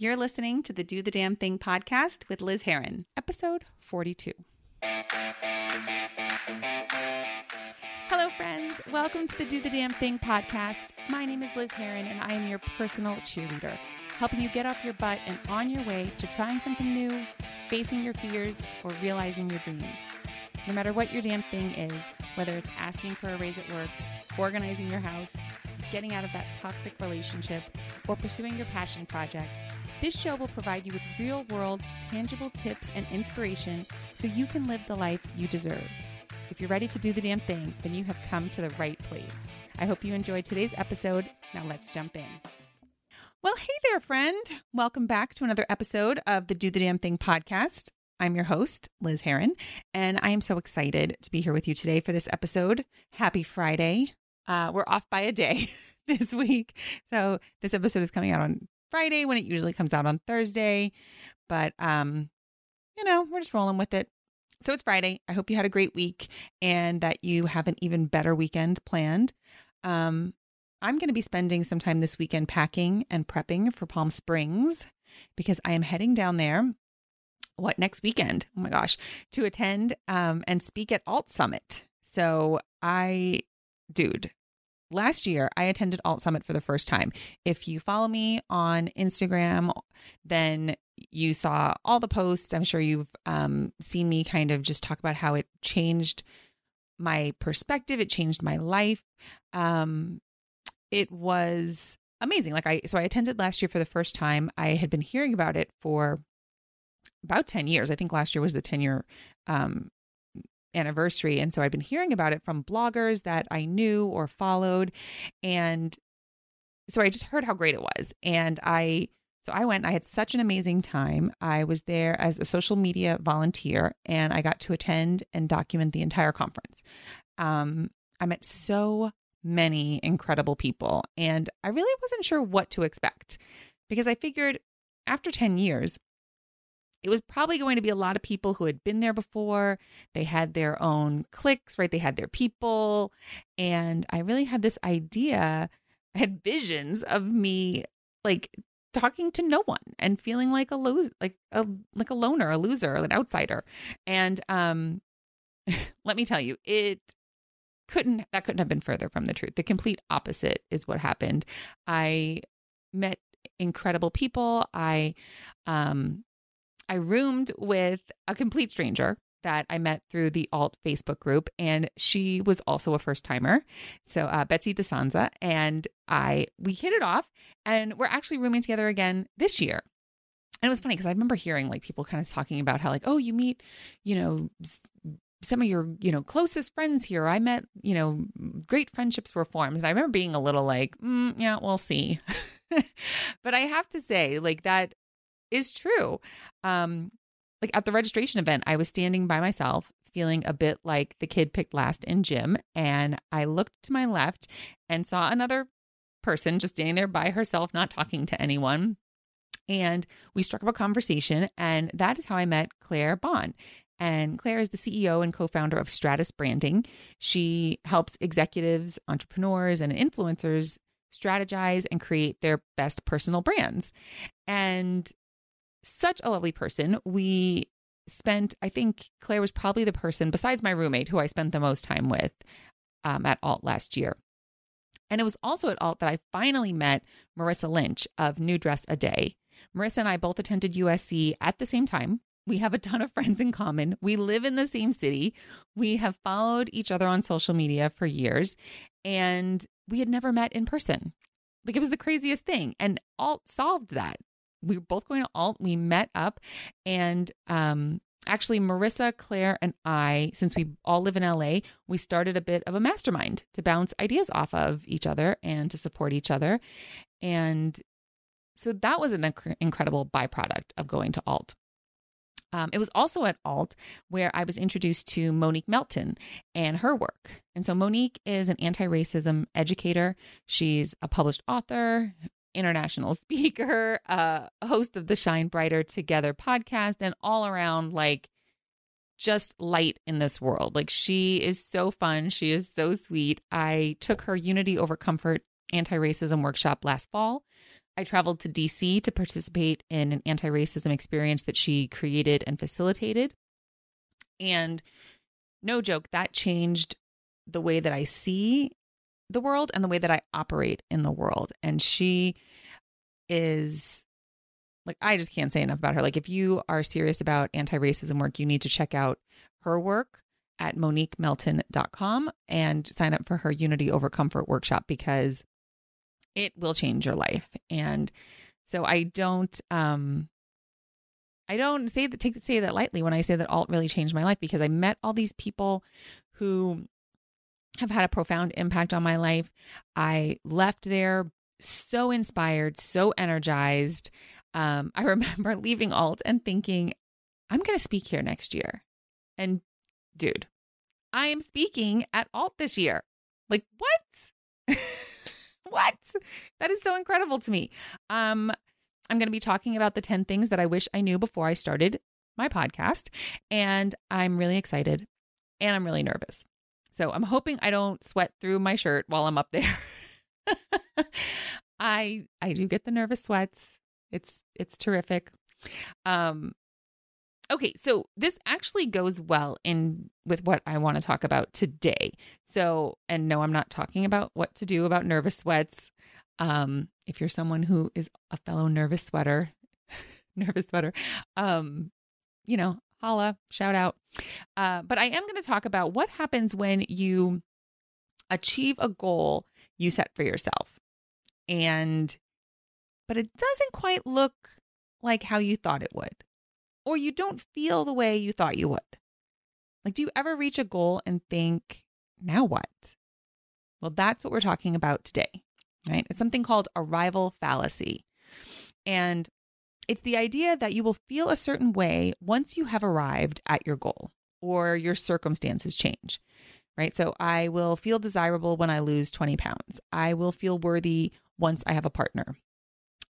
You're listening to the Do the Damn Thing podcast with Liz Heron, episode 42. Hello, friends. Welcome to the Do the Damn Thing podcast. My name is Liz Heron, and I am your personal cheerleader, helping you get off your butt and on your way to trying something new, facing your fears, or realizing your dreams. No matter what your damn thing is, whether it's asking for a raise at work, organizing your house, getting out of that toxic relationship, or pursuing your passion project, this show will provide you with real world, tangible tips and inspiration so you can live the life you deserve. If you're ready to do the damn thing, then you have come to the right place. I hope you enjoyed today's episode. Now let's jump in. Well, hey there, friend. Welcome back to another episode of the Do the Damn Thing podcast. I'm your host, Liz Heron, and I am so excited to be here with you today for this episode. Happy Friday. Uh, we're off by a day this week. So this episode is coming out on Friday when it usually comes out on Thursday. But um, you know, we're just rolling with it. So it's Friday. I hope you had a great week and that you have an even better weekend planned. Um, I'm going to be spending some time this weekend packing and prepping for Palm Springs because I am heading down there. What next weekend? Oh my gosh, to attend um, and speak at Alt Summit. So I, dude, last year I attended Alt Summit for the first time. If you follow me on Instagram, then you saw all the posts. I'm sure you've um, seen me kind of just talk about how it changed my perspective. It changed my life. Um, it was amazing. Like I, so I attended last year for the first time. I had been hearing about it for about 10 years. I think last year was the 10 year um, anniversary. And so I'd been hearing about it from bloggers that I knew or followed. And so I just heard how great it was. And I, so I went, I had such an amazing time. I was there as a social media volunteer and I got to attend and document the entire conference. Um, I met so many incredible people and I really wasn't sure what to expect because I figured after 10 years, it was probably going to be a lot of people who had been there before. They had their own cliques, right? They had their people. And I really had this idea, I had visions of me like talking to no one and feeling like a lose like a like a loner, a loser, an outsider. And um let me tell you, it couldn't that couldn't have been further from the truth. The complete opposite is what happened. I met incredible people. I um I roomed with a complete stranger that I met through the alt Facebook group, and she was also a first timer. So uh, Betsy DeSanza and I we hit it off, and we're actually rooming together again this year. And it was funny because I remember hearing like people kind of talking about how like oh you meet you know some of your you know closest friends here i met you know great friendships were formed and i remember being a little like mm, yeah we'll see but i have to say like that is true. Um, like at the registration event, I was standing by myself, feeling a bit like the kid picked last in gym. And I looked to my left and saw another person just standing there by herself, not talking to anyone. And we struck up a conversation. And that is how I met Claire Bond. And Claire is the CEO and co founder of Stratus Branding. She helps executives, entrepreneurs, and influencers strategize and create their best personal brands. And such a lovely person. We spent, I think Claire was probably the person, besides my roommate, who I spent the most time with um, at Alt last year. And it was also at Alt that I finally met Marissa Lynch of New Dress a Day. Marissa and I both attended USC at the same time. We have a ton of friends in common. We live in the same city. We have followed each other on social media for years, and we had never met in person. Like it was the craziest thing. And Alt solved that we were both going to alt. We met up and um actually Marissa, Claire, and I, since we all live in LA, we started a bit of a mastermind to bounce ideas off of each other and to support each other. And so that was an inc- incredible byproduct of going to alt. Um, it was also at Alt where I was introduced to Monique Melton and her work. And so Monique is an anti racism educator. She's a published author international speaker, uh, host of the Shine Brighter Together podcast, and all around like just light in this world. Like she is so fun. She is so sweet. I took her Unity Over Comfort anti racism workshop last fall. I traveled to DC to participate in an anti racism experience that she created and facilitated. And no joke, that changed the way that I see the world and the way that I operate in the world. And she is like, I just can't say enough about her. Like, if you are serious about anti racism work, you need to check out her work at moniquemelton.com and sign up for her Unity Over Comfort workshop because it will change your life. And so I don't um I don't say that take say that lightly when I say that alt really changed my life because I met all these people who have had a profound impact on my life. I left there so inspired, so energized. Um, I remember leaving alt and thinking, I'm going to speak here next year. And dude, I am speaking at alt this year. Like, what? what? That is so incredible to me. Um, I'm going to be talking about the 10 things that I wish I knew before I started my podcast. And I'm really excited and I'm really nervous. So I'm hoping I don't sweat through my shirt while I'm up there. I I do get the nervous sweats. It's it's terrific. Um okay, so this actually goes well in with what I want to talk about today. So, and no, I'm not talking about what to do about nervous sweats. Um, if you're someone who is a fellow nervous sweater, nervous sweater, um, you know, holla, shout out. Uh, but I am going to talk about what happens when you achieve a goal you set for yourself. And, but it doesn't quite look like how you thought it would, or you don't feel the way you thought you would. Like, do you ever reach a goal and think, now what? Well, that's what we're talking about today right? It's something called arrival fallacy. And it's the idea that you will feel a certain way once you have arrived at your goal or your circumstances change, right? So I will feel desirable when I lose 20 pounds. I will feel worthy once I have a partner.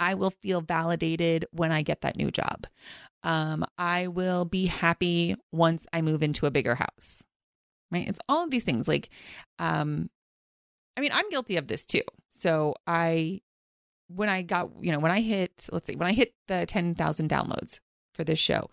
I will feel validated when I get that new job. Um, I will be happy once I move into a bigger house, right? It's all of these things. Like, um, I mean, I'm guilty of this too. So I, when I got, you know, when I hit, let's see, when I hit the 10,000 downloads for this show,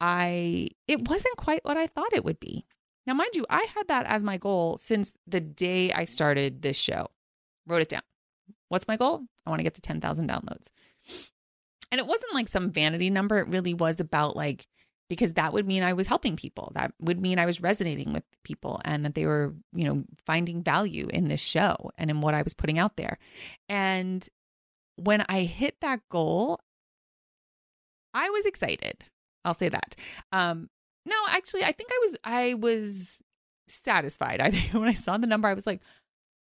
I, it wasn't quite what I thought it would be. Now, mind you, I had that as my goal since the day I started this show. Wrote it down. What's my goal? I want to get to 10,000 downloads. And it wasn't like some vanity number. It really was about like because that would mean I was helping people. That would mean I was resonating with people and that they were, you know, finding value in this show and in what I was putting out there. And when I hit that goal, I was excited. I'll say that. Um no, actually I think I was I was satisfied. I think when I saw the number I was like,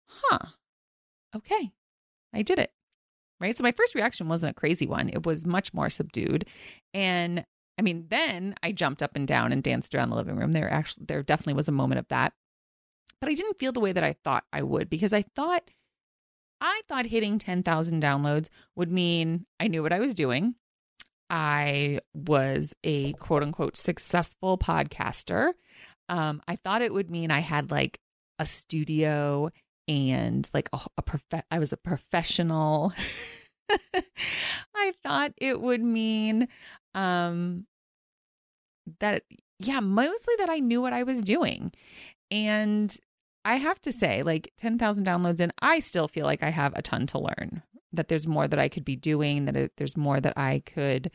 "Huh. Okay. I did it." Right? So my first reaction wasn't a crazy one. It was much more subdued. And I mean, then I jumped up and down and danced around the living room. There actually there definitely was a moment of that. But I didn't feel the way that I thought I would because I thought I thought hitting 10,000 downloads would mean I knew what I was doing. I was a quote unquote successful podcaster. Um, I thought it would mean I had like a studio and like a, a prof- I was a professional. I thought it would mean um that yeah, mostly that I knew what I was doing. And I have to say, like 10,000 downloads in, I still feel like I have a ton to learn, that there's more that I could be doing, that it, there's more that I could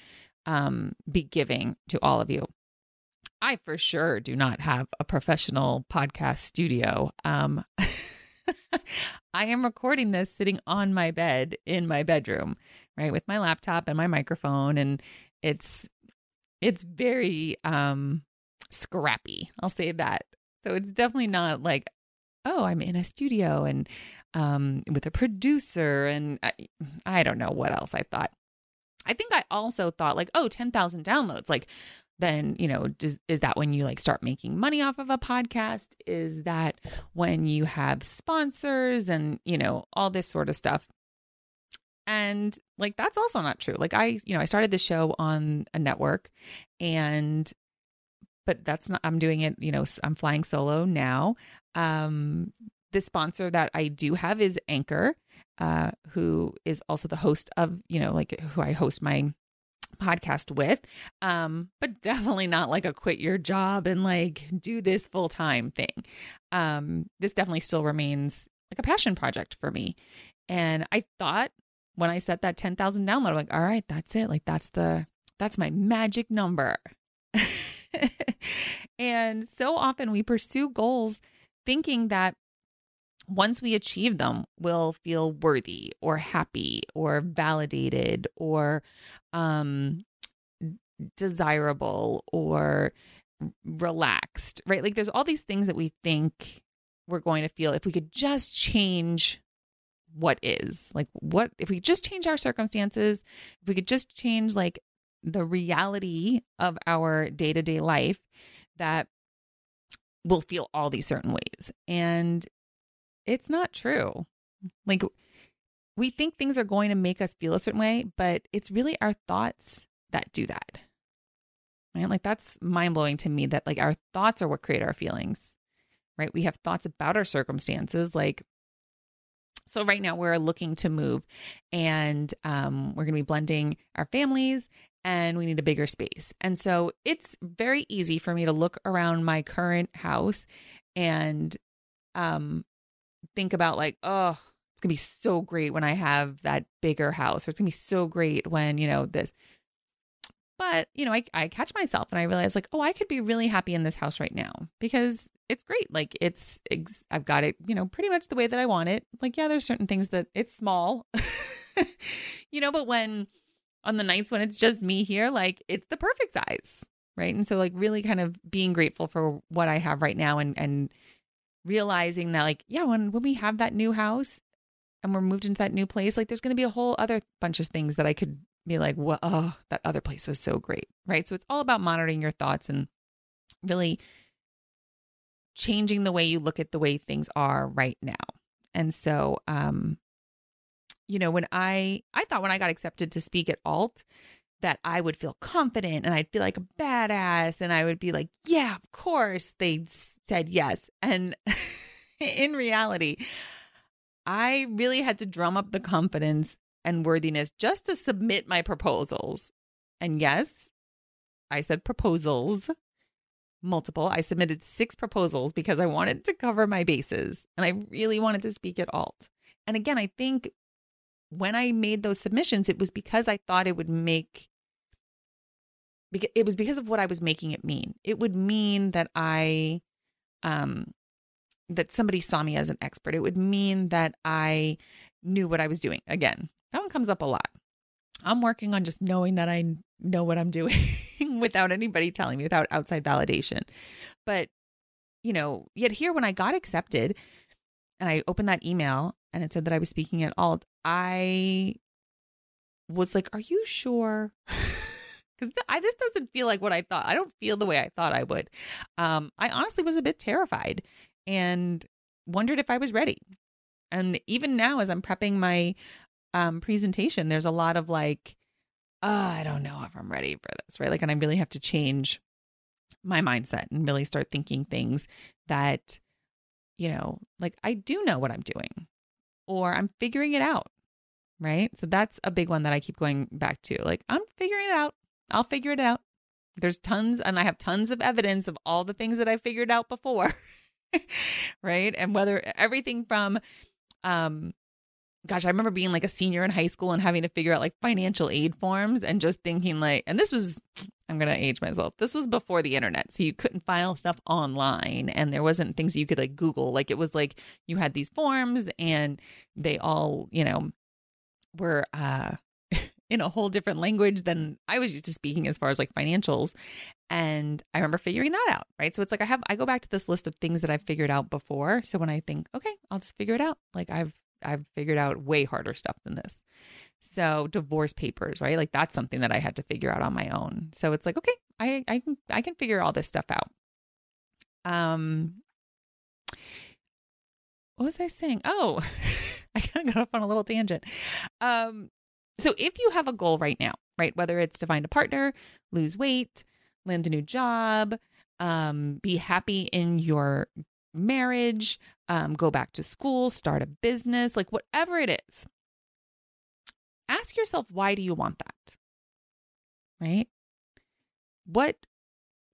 um, be giving to all of you. I for sure do not have a professional podcast studio. Um, I am recording this sitting on my bed in my bedroom, right, with my laptop and my microphone. And it's it's very um scrappy. I'll say that. So it's definitely not like, oh, I'm in a studio and um with a producer and I, I don't know what else I thought. I think I also thought like, oh, 10,000 downloads. Like then, you know, does, is that when you like start making money off of a podcast? Is that when you have sponsors and, you know, all this sort of stuff? And like that's also not true. Like I, you know, I started the show on a network and but that's not I'm doing it, you know, I'm flying solo now. Um the sponsor that I do have is Anchor. uh, who is also the host of, you know, like who I host my podcast with. Um, but definitely not like a quit your job and like do this full time thing. Um, this definitely still remains like a passion project for me. And I thought when I set that 10,000 download, I'm like, all right, that's it. Like that's the, that's my magic number. and so often we pursue goals thinking that once we achieve them, we'll feel worthy or happy or validated or um, desirable or relaxed, right? Like there's all these things that we think we're going to feel if we could just change what is. Like what if we just change our circumstances, if we could just change like the reality of our day-to-day life that we'll feel all these certain ways. And it's not true. Like we think things are going to make us feel a certain way, but it's really our thoughts that do that. Right? Like that's mind blowing to me that like our thoughts are what create our feelings. Right? We have thoughts about our circumstances. Like, so right now we're looking to move and um, we're going to be blending our families and we need a bigger space. And so it's very easy for me to look around my current house and um, think about like, oh, it's gonna be so great when I have that bigger house, or it's gonna be so great when, you know, this. But, you know, I, I catch myself and I realize like, oh, I could be really happy in this house right now because it's great. Like it's, I've got it, you know, pretty much the way that I want it. Like, yeah, there's certain things that it's small, you know, but when on the nights when it's just me here, like it's the perfect size. Right. And so like really kind of being grateful for what I have right now and, and realizing that like yeah when when we have that new house and we're moved into that new place like there's going to be a whole other bunch of things that i could be like well oh that other place was so great right so it's all about monitoring your thoughts and really changing the way you look at the way things are right now and so um you know when i i thought when i got accepted to speak at alt that I would feel confident and I'd feel like a badass and I would be like, yeah, of course. They said yes. And in reality, I really had to drum up the confidence and worthiness just to submit my proposals. And yes, I said proposals, multiple. I submitted six proposals because I wanted to cover my bases and I really wanted to speak at alt. And again, I think when I made those submissions, it was because I thought it would make it was because of what I was making it mean. It would mean that I um that somebody saw me as an expert. It would mean that I knew what I was doing. Again, that one comes up a lot. I'm working on just knowing that I know what I'm doing without anybody telling me, without outside validation. But, you know, yet here when I got accepted and I opened that email and it said that I was speaking at Alt, I was like, Are you sure? because th- this doesn't feel like what I thought. I don't feel the way I thought I would. Um, I honestly was a bit terrified and wondered if I was ready. And even now, as I'm prepping my um, presentation, there's a lot of like, oh, I don't know if I'm ready for this, right? Like, and I really have to change my mindset and really start thinking things that, you know, like I do know what I'm doing or I'm figuring it out, right? So that's a big one that I keep going back to. Like, I'm figuring it out. I'll figure it out. There's tons, and I have tons of evidence of all the things that I figured out before. right. And whether everything from, um, gosh, I remember being like a senior in high school and having to figure out like financial aid forms and just thinking like, and this was, I'm going to age myself. This was before the internet. So you couldn't file stuff online and there wasn't things you could like Google. Like it was like you had these forms and they all, you know, were, uh, in a whole different language than I was used to speaking as far as like financials. And I remember figuring that out, right? So it's like I have I go back to this list of things that I've figured out before. So when I think, okay, I'll just figure it out. Like I've I've figured out way harder stuff than this. So divorce papers, right? Like that's something that I had to figure out on my own. So it's like, okay, I I can I can figure all this stuff out. Um what was I saying? Oh, I kind of got off on a little tangent. Um, so if you have a goal right now, right, whether it's to find a partner, lose weight, land a new job, um, be happy in your marriage, um, go back to school, start a business, like whatever it is. Ask yourself, why do you want that? Right? What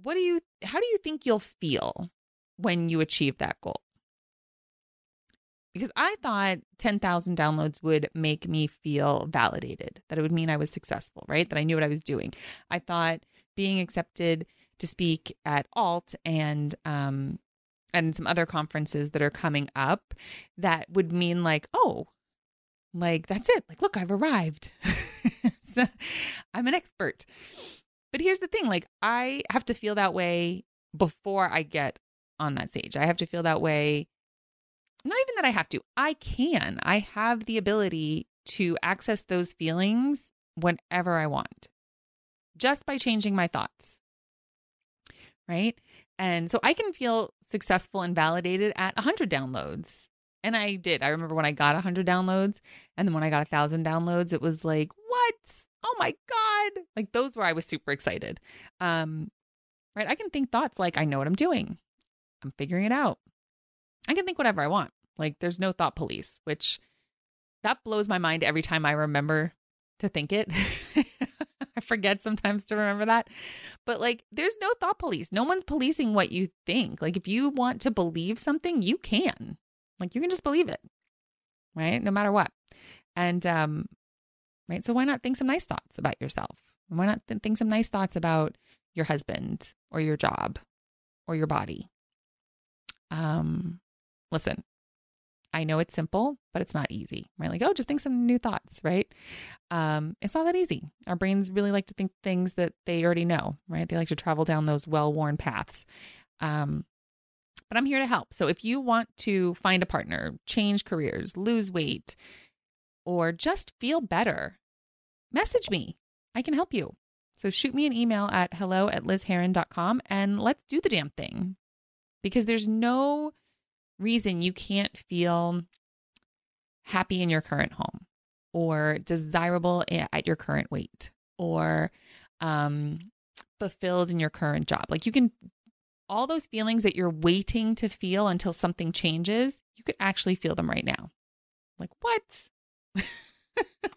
what do you how do you think you'll feel when you achieve that goal? Because I thought 10,000 downloads would make me feel validated, that it would mean I was successful, right? That I knew what I was doing. I thought being accepted to speak at Alt and um and some other conferences that are coming up that would mean like, oh, like that's it. Like, look, I've arrived. so, I'm an expert. But here's the thing like, I have to feel that way before I get on that stage. I have to feel that way. Not even that I have to, I can. I have the ability to access those feelings whenever I want just by changing my thoughts. Right. And so I can feel successful and validated at 100 downloads. And I did. I remember when I got 100 downloads and then when I got 1,000 downloads, it was like, what? oh my God. Like those were, I was super excited. Um, right. I can think thoughts like, I know what I'm doing. I'm figuring it out. I can think whatever I want. Like there's no thought police, which that blows my mind every time I remember to think it. I forget sometimes to remember that. But like there's no thought police. No one's policing what you think. Like if you want to believe something, you can. Like you can just believe it. Right? No matter what. And um right? So why not think some nice thoughts about yourself? Why not th- think some nice thoughts about your husband or your job or your body? Um, listen, I know it's simple, but it's not easy, right? Like, oh, just think some new thoughts, right? Um, it's not that easy. Our brains really like to think things that they already know, right? They like to travel down those well worn paths. Um, but I'm here to help. So if you want to find a partner, change careers, lose weight, or just feel better, message me. I can help you. So shoot me an email at hello at lizheron.com and let's do the damn thing. Because there's no reason you can't feel happy in your current home or desirable at your current weight or um, fulfilled in your current job. Like you can, all those feelings that you're waiting to feel until something changes, you could actually feel them right now. Like, what?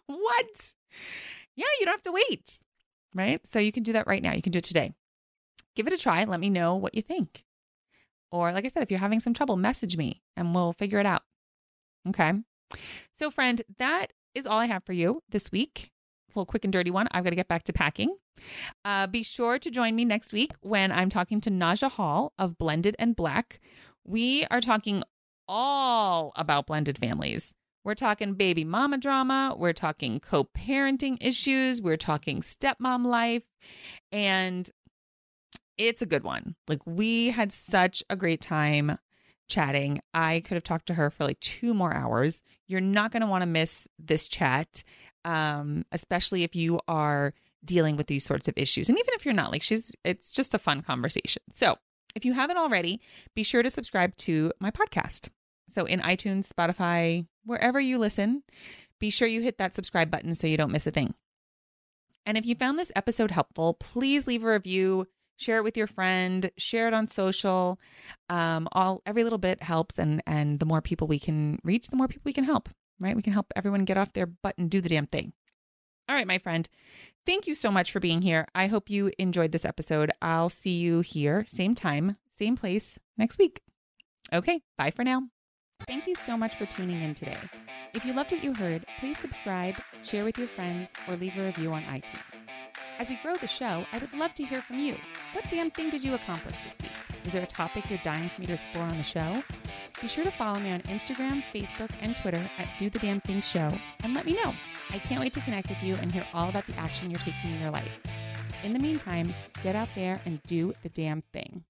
what? Yeah, you don't have to wait. Right? So you can do that right now. You can do it today. Give it a try. Let me know what you think. Or, like I said, if you're having some trouble, message me and we'll figure it out. Okay. So, friend, that is all I have for you this week. Little quick and dirty one. I've got to get back to packing. Uh, be sure to join me next week when I'm talking to Naja Hall of Blended and Black. We are talking all about blended families. We're talking baby mama drama. We're talking co parenting issues. We're talking stepmom life. And it's a good one. Like, we had such a great time chatting. I could have talked to her for like two more hours. You're not going to want to miss this chat, um, especially if you are dealing with these sorts of issues. And even if you're not, like, she's, it's just a fun conversation. So, if you haven't already, be sure to subscribe to my podcast. So in iTunes, Spotify, wherever you listen, be sure you hit that subscribe button so you don't miss a thing. And if you found this episode helpful, please leave a review, share it with your friend, share it on social. Um, all every little bit helps, and and the more people we can reach, the more people we can help. Right? We can help everyone get off their butt and do the damn thing. All right, my friend. Thank you so much for being here. I hope you enjoyed this episode. I'll see you here, same time, same place next week. Okay, bye for now. Thank you so much for tuning in today. If you loved what you heard, please subscribe, share with your friends, or leave a review on iTunes. As we grow the show, I would love to hear from you. What damn thing did you accomplish this week? Is there a topic you're dying for me to explore on the show? Be sure to follow me on Instagram, Facebook, and Twitter at Do the Damn Thing Show and let me know. I can't wait to connect with you and hear all about the action you're taking in your life. In the meantime, get out there and do the damn thing.